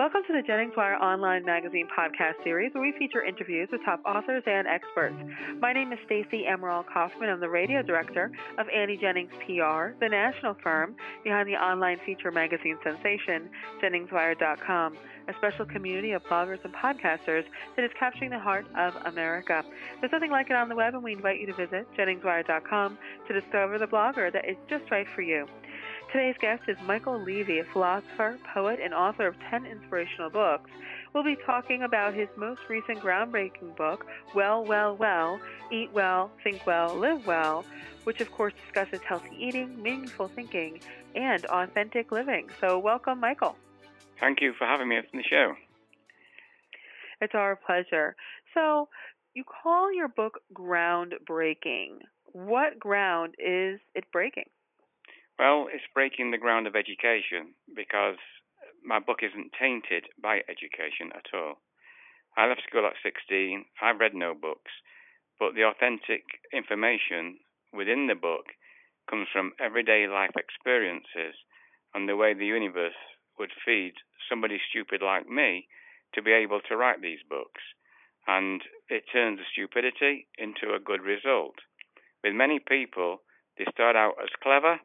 Welcome to the Jennings Wire Online Magazine podcast series where we feature interviews with top authors and experts. My name is Stacey Emerald Kaufman. I'm the radio director of Annie Jennings PR, the national firm behind the online feature magazine sensation, JenningsWire.com, a special community of bloggers and podcasters that is capturing the heart of America. There's nothing like it on the web, and we invite you to visit JenningsWire.com to discover the blogger that is just right for you. Today's guest is Michael Levy, a philosopher, poet, and author of 10 inspirational books. We'll be talking about his most recent groundbreaking book, Well, Well, Well Eat Well, Think Well, Live Well, which of course discusses healthy eating, meaningful thinking, and authentic living. So, welcome, Michael. Thank you for having me on the show. It's our pleasure. So, you call your book groundbreaking. What ground is it breaking? Well, it's breaking the ground of education because my book isn't tainted by education at all. I left school at 16. I've read no books, but the authentic information within the book comes from everyday life experiences and the way the universe would feed somebody stupid like me to be able to write these books. And it turns the stupidity into a good result. With many people, they start out as clever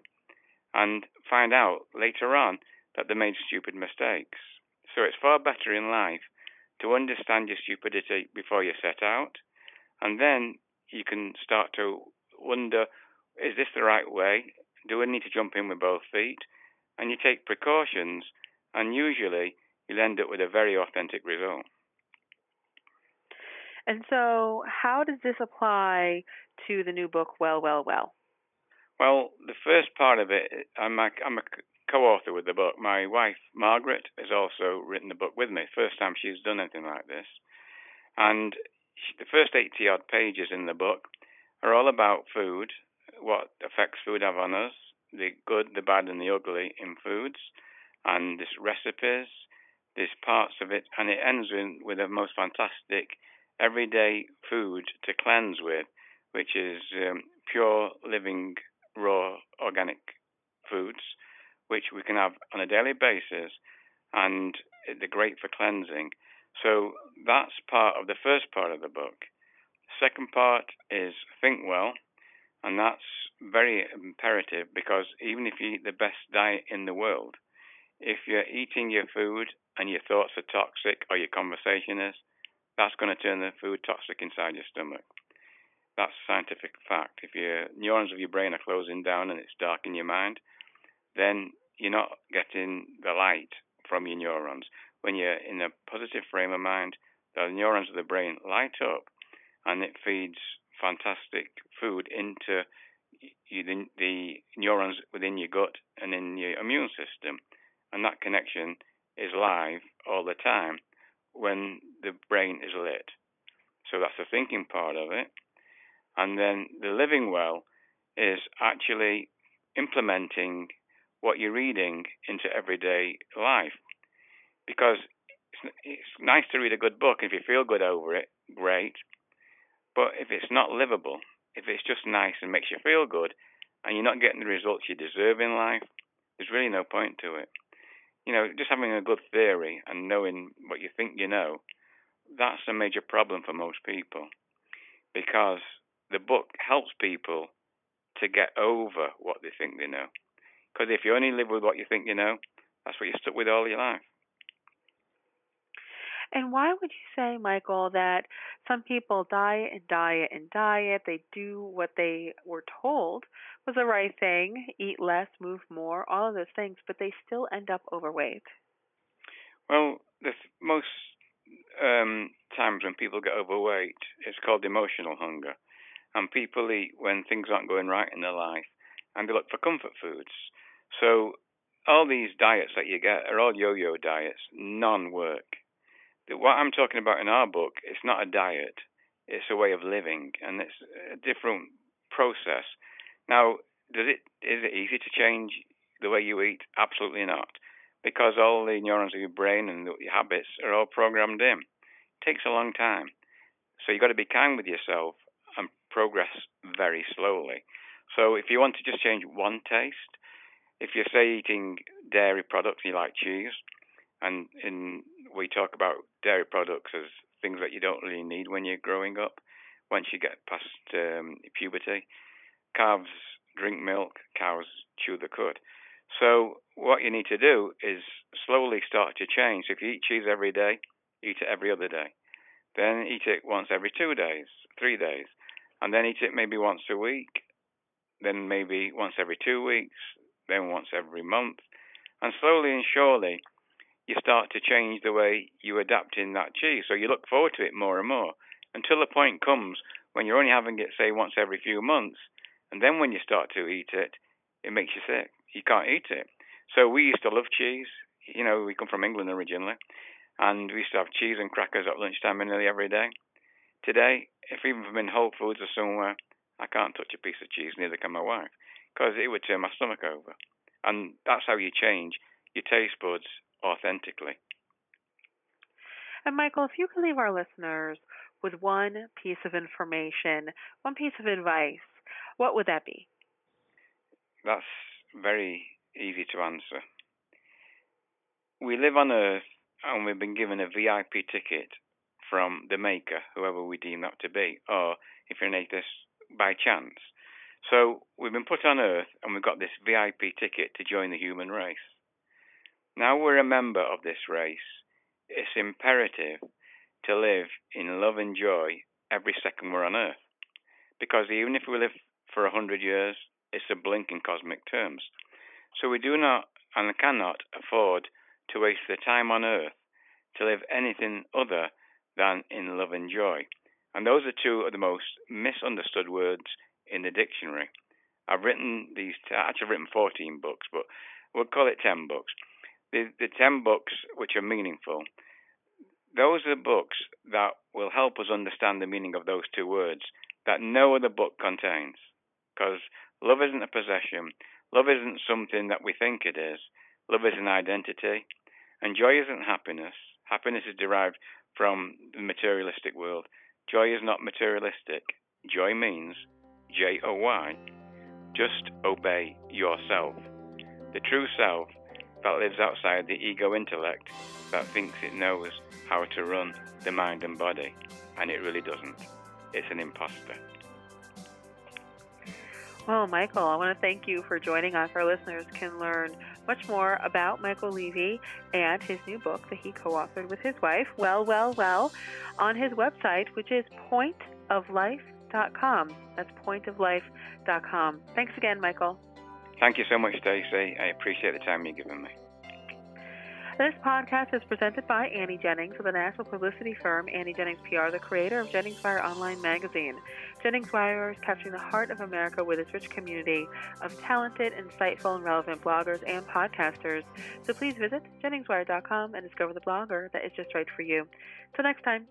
and find out later on that they made stupid mistakes. So it's far better in life to understand your stupidity before you set out, and then you can start to wonder is this the right way? Do I need to jump in with both feet? And you take precautions, and usually you'll end up with a very authentic result. And so, how does this apply to the new book, Well, Well, Well? Well, the first part of it, I'm a, I'm a co-author with the book. My wife Margaret has also written the book with me. First time she's done anything like this, and the first 80 odd pages in the book are all about food, what effects food have on us, the good, the bad, and the ugly in foods, and this recipes. There's parts of it, and it ends with, with the most fantastic everyday food to cleanse with, which is um, pure living raw organic foods, which we can have on a daily basis, and they're great for cleansing. So that's part of the first part of the book. Second part is think well, and that's very imperative because even if you eat the best diet in the world, if you're eating your food and your thoughts are toxic or your conversation is, that's going to turn the food toxic inside your stomach. That's a scientific fact. If your neurons of your brain are closing down and it's dark in your mind, then you're not getting the light from your neurons. When you're in a positive frame of mind, the neurons of the brain light up and it feeds fantastic food into the, the neurons within your gut and in your immune system. And that connection is live all the time when the brain is lit. So that's the thinking part of it. And then the living well is actually implementing what you're reading into everyday life. Because it's, it's nice to read a good book. If you feel good over it, great. But if it's not livable, if it's just nice and makes you feel good, and you're not getting the results you deserve in life, there's really no point to it. You know, just having a good theory and knowing what you think you know, that's a major problem for most people. Because the book helps people to get over what they think they know. Because if you only live with what you think you know, that's what you're stuck with all your life. And why would you say, Michael, that some people diet and diet and diet, they do what they were told was the right thing, eat less, move more, all of those things, but they still end up overweight? Well, the most um, times when people get overweight, it's called emotional hunger and people eat when things aren't going right in their life, and they look for comfort foods. So all these diets that you get are all yo-yo diets. None work. What I'm talking about in our book, it's not a diet. It's a way of living, and it's a different process. Now, does it is it easy to change the way you eat? Absolutely not, because all the neurons of your brain and your habits are all programmed in. It takes a long time, so you've got to be kind with yourself progress very slowly. So if you want to just change one taste, if you're say eating dairy products, you like cheese, and in we talk about dairy products as things that you don't really need when you're growing up. Once you get past um, puberty, calves drink milk, cows chew the cud. So what you need to do is slowly start to change. If you eat cheese every day, eat it every other day. Then eat it once every two days, three days, and then eat it maybe once a week, then maybe once every two weeks, then once every month, and slowly and surely you start to change the way you adapt in that cheese. So you look forward to it more and more until the point comes when you're only having it, say, once every few months, and then when you start to eat it, it makes you sick. You can't eat it. So we used to love cheese. You know, we come from England originally, and we used to have cheese and crackers at lunchtime nearly every day. Today, if even I'm in Whole Foods or somewhere, I can't touch a piece of cheese, neither can my wife, because it would turn my stomach over. And that's how you change your taste buds authentically. And Michael, if you could leave our listeners with one piece of information, one piece of advice, what would that be? That's very easy to answer. We live on Earth and we've been given a VIP ticket from the Maker, whoever we deem that to be, or if you're an atheist, by chance. So we've been put on Earth and we've got this VIP ticket to join the human race. Now we're a member of this race, it's imperative to live in love and joy every second we're on Earth. Because even if we live for a hundred years, it's a blink in cosmic terms. So we do not and cannot afford to waste the time on Earth to live anything other than in love and joy. And those are two of the most misunderstood words in the dictionary. I've written these, actually, I've written 14 books, but we'll call it 10 books the, the 10 books which are meaningful, those are books that will help us understand the meaning of those two words that no other book contains. Because love isn't a possession, love isn't something that we think it is, love is an identity, and joy isn't happiness. Happiness is derived from the materialistic world. Joy is not materialistic. Joy means J O Y. Just obey yourself. The true self that lives outside the ego intellect that thinks it knows how to run the mind and body, and it really doesn't. It's an imposter. Well, Michael, I want to thank you for joining us. Our listeners can learn much more about Michael Levy and his new book that he co authored with his wife, Well, Well, Well, on his website, which is pointoflife.com. That's pointoflife.com. Thanks again, Michael. Thank you so much, Stacey. I appreciate the time you've given me. This podcast is presented by Annie Jennings of the national publicity firm Annie Jennings PR, the creator of Jennings Wire Online magazine. Jennings Wire is capturing the heart of America with its rich community of talented, insightful, and relevant bloggers and podcasters. So please visit JenningsWire.com and discover the blogger that is just right for you. Till next time.